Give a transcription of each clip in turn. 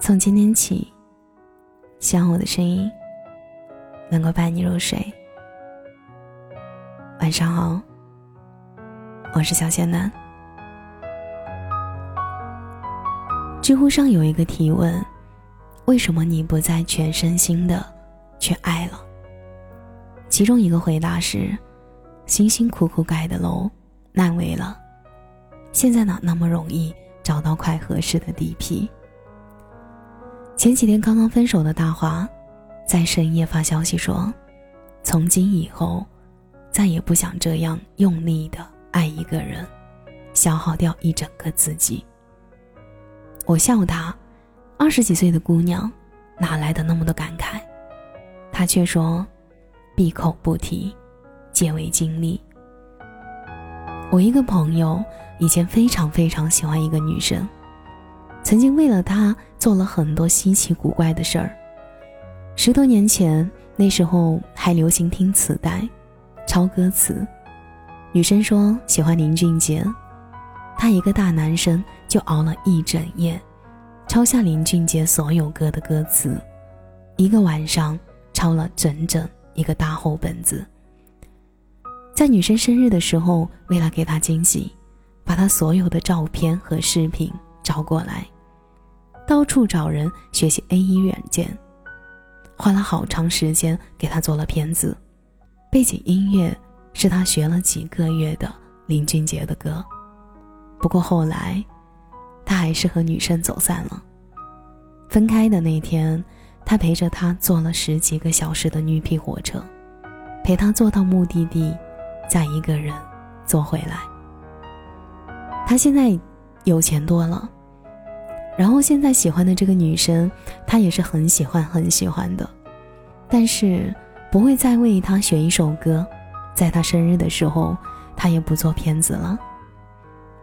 从今天起，希望我的声音能够伴你入睡。晚上好，我是小仙男。知乎上有一个提问：为什么你不再全身心的去爱了？其中一个回答是：辛辛苦苦盖的楼烂尾了，现在哪那么容易找到块合适的地皮？前几天刚刚分手的大华，在深夜发消息说：“从今以后，再也不想这样用力的爱一个人，消耗掉一整个自己。”我笑他，二十几岁的姑娘，哪来的那么多感慨？他却说：“闭口不提，皆为经历。”我一个朋友以前非常非常喜欢一个女生。曾经为了他做了很多稀奇古怪的事儿。十多年前，那时候还流行听磁带，抄歌词。女生说喜欢林俊杰，他一个大男生就熬了一整夜，抄下林俊杰所有歌的歌词，一个晚上抄了整整一个大厚本子。在女生生日的时候，为了给她惊喜，把她所有的照片和视频找过来。到处找人学习 A E 软件，花了好长时间给他做了片子，背景音乐是他学了几个月的林俊杰的歌。不过后来，他还是和女生走散了。分开的那天，他陪着她坐了十几个小时的绿皮火车，陪她坐到目的地，再一个人坐回来。他现在有钱多了。然后现在喜欢的这个女生，他也是很喜欢很喜欢的，但是不会再为她选一首歌，在她生日的时候，他也不做片子了。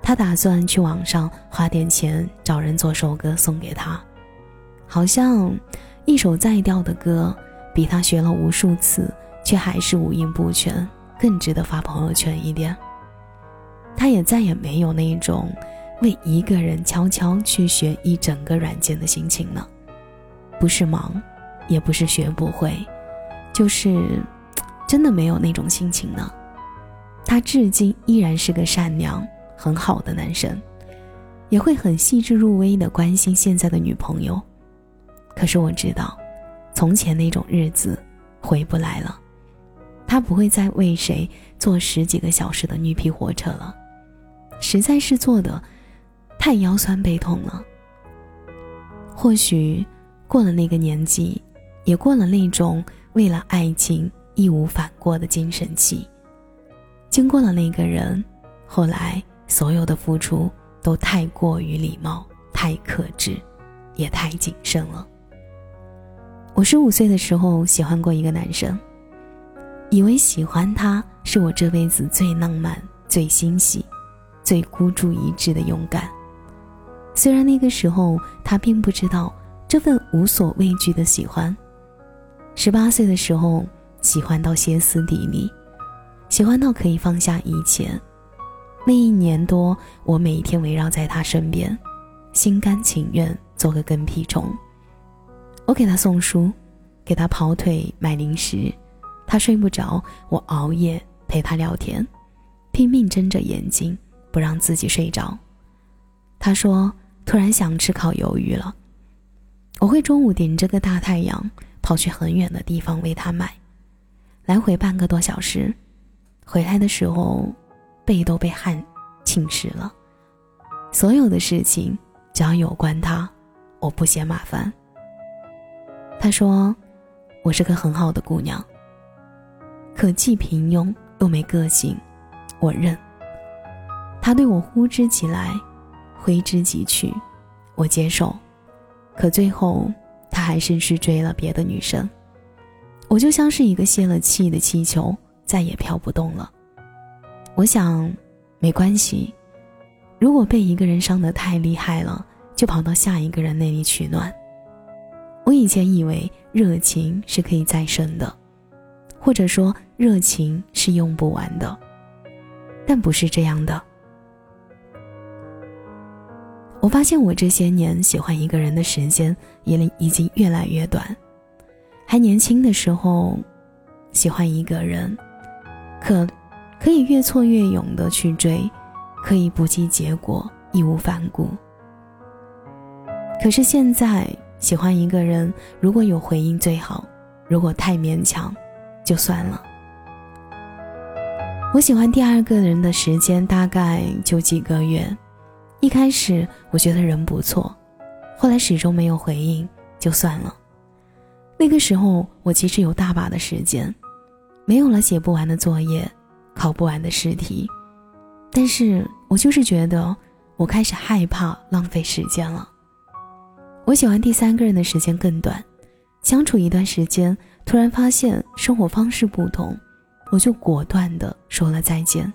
他打算去网上花点钱找人做首歌送给她，好像一首再调的歌，比他学了无数次却还是五音不全更值得发朋友圈一点。他也再也没有那种。为一个人悄悄去学一整个软件的心情呢？不是忙，也不是学不会，就是真的没有那种心情呢。他至今依然是个善良、很好的男生，也会很细致入微的关心现在的女朋友。可是我知道，从前那种日子回不来了。他不会再为谁坐十几个小时的绿皮火车了，实在是坐的。太腰酸背痛了。或许过了那个年纪，也过了那种为了爱情义无反顾的精神期。经过了那个人，后来所有的付出都太过于礼貌、太克制，也太谨慎了。我十五岁的时候喜欢过一个男生，以为喜欢他是我这辈子最浪漫、最欣喜、最孤注一掷的勇敢。虽然那个时候他并不知道这份无所畏惧的喜欢。十八岁的时候，喜欢到歇斯底里，喜欢到可以放下一切。那一年多，我每天围绕在他身边，心甘情愿做个跟屁虫。我给他送书，给他跑腿买零食，他睡不着，我熬夜陪他聊天，拼命睁着眼睛不让自己睡着。他说。突然想吃烤鱿鱼了，我会中午顶着个大太阳跑去很远的地方为他买，来回半个多小时，回来的时候背都被汗浸湿了。所有的事情只要有关他，我不嫌麻烦。他说我是个很好的姑娘，可既平庸又没个性，我认。他对我呼之即来。挥之即去，我接受，可最后他还是去追了别的女生，我就像是一个泄了气的气球，再也飘不动了。我想，没关系，如果被一个人伤得太厉害了，就跑到下一个人那里取暖。我以前以为热情是可以再生的，或者说热情是用不完的，但不是这样的。我发现我这些年喜欢一个人的时间也已经越来越短。还年轻的时候，喜欢一个人，可可以越挫越勇的去追，可以不计结果，义无反顾。可是现在喜欢一个人，如果有回应最好，如果太勉强，就算了。我喜欢第二个人的时间大概就几个月，一开始我觉得人不错，后来始终没有回应，就算了。那个时候我其实有大把的时间，没有了写不完的作业，考不完的试题，但是我就是觉得我开始害怕浪费时间了。我喜欢第三个人的时间更短，相处一段时间，突然发现生活方式不同。我就果断的说了再见。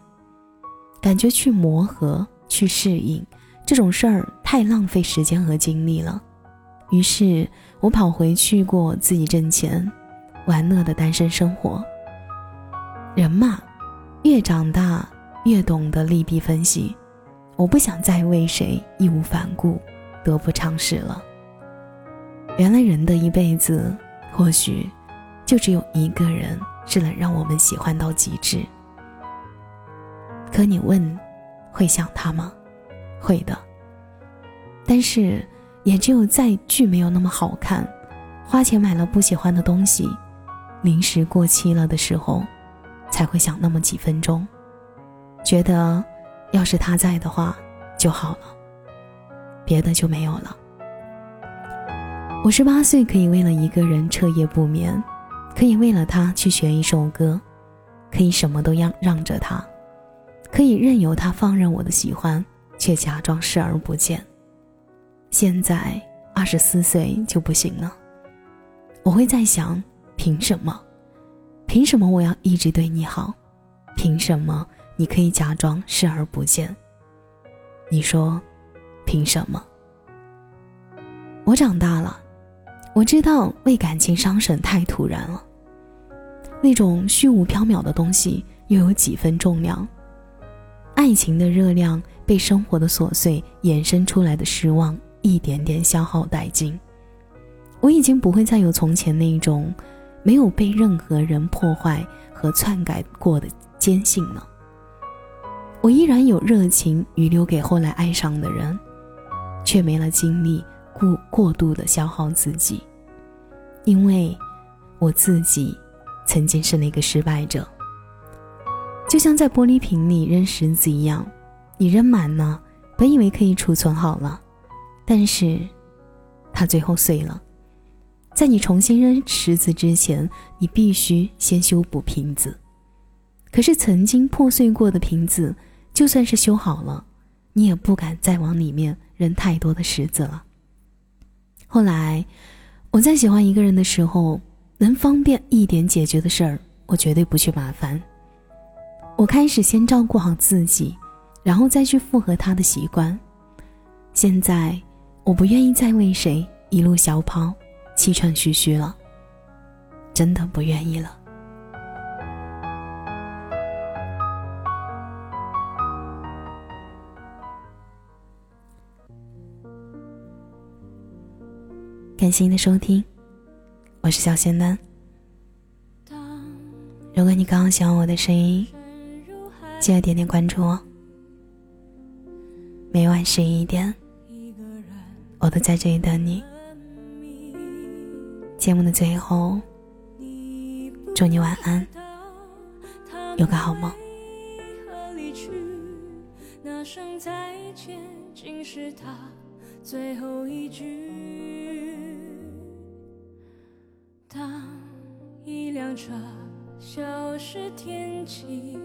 感觉去磨合、去适应这种事儿太浪费时间和精力了，于是我跑回去过自己挣钱、玩乐的单身生活。人嘛，越长大越懂得利弊分析。我不想再为谁义无反顾、得不偿失了。原来人的一辈子，或许就只有一个人。是能让我们喜欢到极致。可你问，会想他吗？会的。但是，也只有在剧没有那么好看，花钱买了不喜欢的东西，零食过期了的时候，才会想那么几分钟，觉得要是他在的话就好了，别的就没有了。我十八岁可以为了一个人彻夜不眠。可以为了他去学一首歌，可以什么都让让着他，可以任由他放任我的喜欢，却假装视而不见。现在二十四岁就不行了，我会在想：凭什么？凭什么我要一直对你好？凭什么你可以假装视而不见？你说，凭什么？我长大了。我知道为感情伤神太突然了，那种虚无缥缈的东西又有几分重量？爱情的热量被生活的琐碎衍生出来的失望一点点消耗殆尽。我已经不会再有从前那种没有被任何人破坏和篡改过的坚信了。我依然有热情余留给后来爱上的人，却没了精力。过过度的消耗自己，因为我自己曾经是那个失败者。就像在玻璃瓶里扔石子一样，你扔满了，本以为可以储存好了，但是它最后碎了。在你重新扔石子之前，你必须先修补瓶子。可是曾经破碎过的瓶子，就算是修好了，你也不敢再往里面扔太多的石子了。后来，我在喜欢一个人的时候，能方便一点解决的事儿，我绝对不去麻烦。我开始先照顾好自己，然后再去附和他的习惯。现在，我不愿意再为谁一路小跑，气喘吁吁了，真的不愿意了。感谢您的收听，我是小仙丹。如果你刚刚喜欢我的声音，记得点点关注哦。每晚十一点，我都在这里等你。节目的最后，祝你晚安，有个好梦。最后一句。当一辆车消失天际，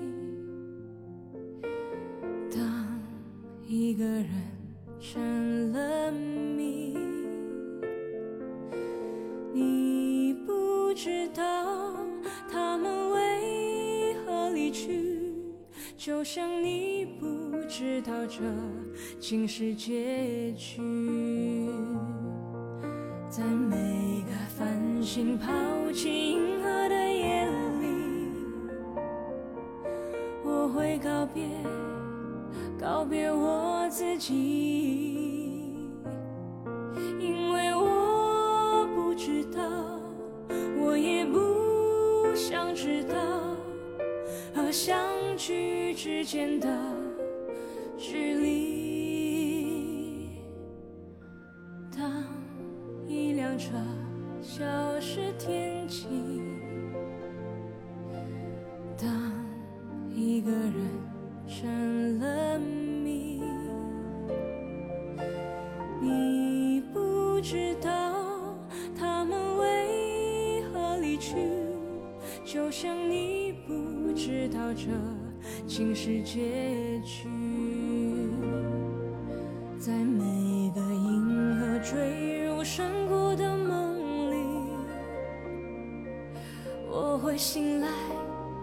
你不知道他们为何离去，就像你不知道这竟是结局。在每个繁星抛弃银河的夜里，我会告别，告别我自己。知道和相聚之间的距离。当一辆车消失天际，这竟是结局。在每个银河坠入深谷的梦里，我会醒来，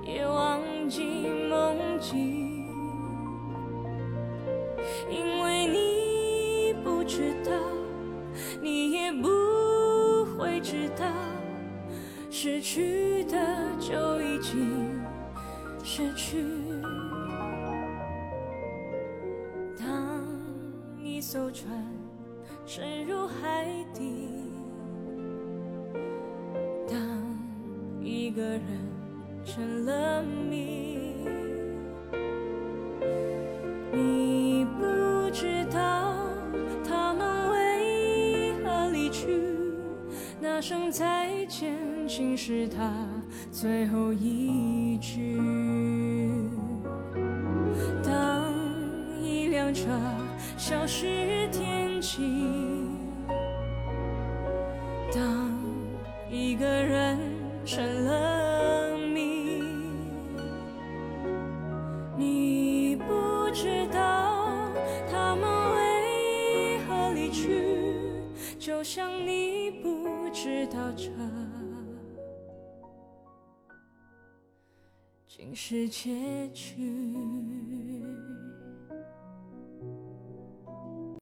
也忘记梦境，因为你不知道，你也不会知道，失去的就已经失去。当一艘船沉入海底，当一个人成了谜，竟是他最后一句。当一辆车消失天际，竟是结局。